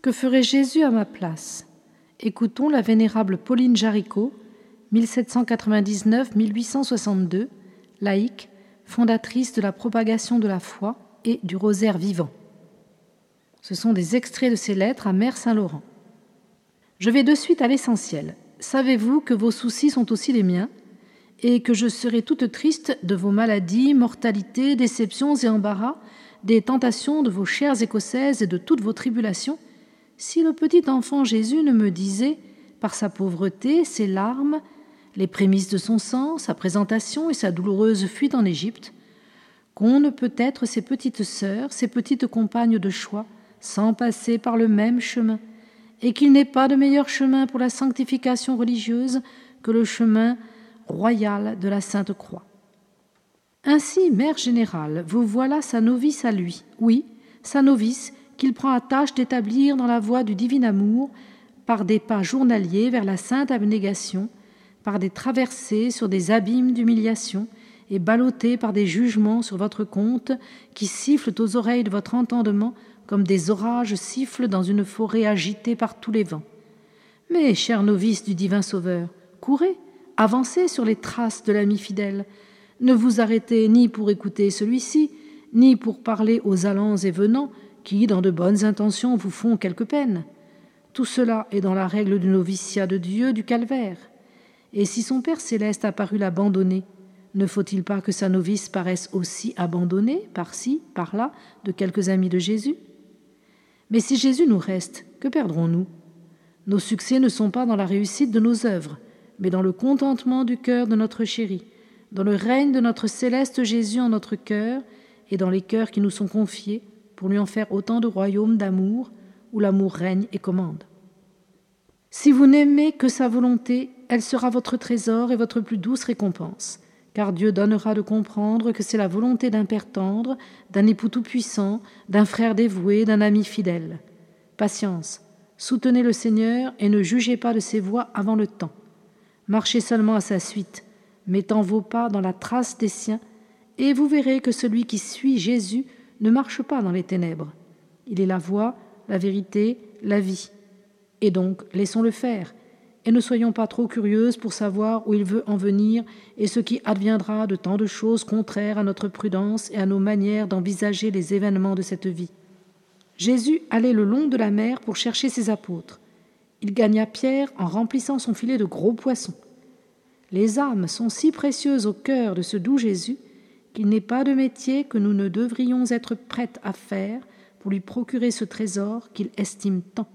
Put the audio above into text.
Que ferait Jésus à ma place? Écoutons la vénérable Pauline Jaricot, 1799-1862, laïque, fondatrice de la propagation de la foi et du rosaire vivant. Ce sont des extraits de ses lettres à Mère Saint-Laurent. Je vais de suite à l'essentiel. Savez-vous que vos soucis sont aussi les miens et que je serai toute triste de vos maladies, mortalités, déceptions et embarras, des tentations de vos chères écossaises et de toutes vos tribulations, si le petit enfant Jésus ne me disait, par sa pauvreté, ses larmes, les prémices de son sang, sa présentation et sa douloureuse fuite en Égypte, qu'on ne peut être ses petites sœurs, ses petites compagnes de choix, sans passer par le même chemin, et qu'il n'est pas de meilleur chemin pour la sanctification religieuse que le chemin royal de la Sainte Croix. Ainsi, Mère générale, vous voilà sa novice à lui, oui, sa novice qu'il prend à tâche d'établir dans la voie du divin amour par des pas journaliers vers la sainte abnégation, par des traversées sur des abîmes d'humiliation, et ballotté par des jugements sur votre compte qui sifflent aux oreilles de votre entendement comme des orages sifflent dans une forêt agitée par tous les vents. Mais, cher novice du divin Sauveur, courez, avancez sur les traces de l'ami fidèle. Ne vous arrêtez ni pour écouter celui-ci, ni pour parler aux allants et venants qui, dans de bonnes intentions, vous font quelque peine. Tout cela est dans la règle du noviciat de Dieu du calvaire. Et si son Père céleste a paru l'abandonner, ne faut-il pas que sa novice paraisse aussi abandonnée, par-ci, par-là, de quelques amis de Jésus? Mais si Jésus nous reste, que perdrons-nous? Nos succès ne sont pas dans la réussite de nos œuvres, mais dans le contentement du cœur de notre chéri, dans le règne de notre céleste Jésus en notre cœur et dans les cœurs qui nous sont confiés pour lui en faire autant de royaumes d'amour où l'amour règne et commande. Si vous n'aimez que sa volonté, elle sera votre trésor et votre plus douce récompense car Dieu donnera de comprendre que c'est la volonté d'un Père tendre, d'un époux tout-puissant, d'un frère dévoué, d'un ami fidèle. Patience, soutenez le Seigneur et ne jugez pas de ses voies avant le temps. Marchez seulement à sa suite, mettant vos pas dans la trace des siens, et vous verrez que celui qui suit Jésus ne marche pas dans les ténèbres. Il est la voie, la vérité, la vie. Et donc, laissons-le faire, et ne soyons pas trop curieuses pour savoir où il veut en venir et ce qui adviendra de tant de choses contraires à notre prudence et à nos manières d'envisager les événements de cette vie. Jésus allait le long de la mer pour chercher ses apôtres. Il gagna Pierre en remplissant son filet de gros poissons. Les âmes sont si précieuses au cœur de ce doux Jésus qu'il n'est pas de métier que nous ne devrions être prêtes à faire pour lui procurer ce trésor qu'il estime tant.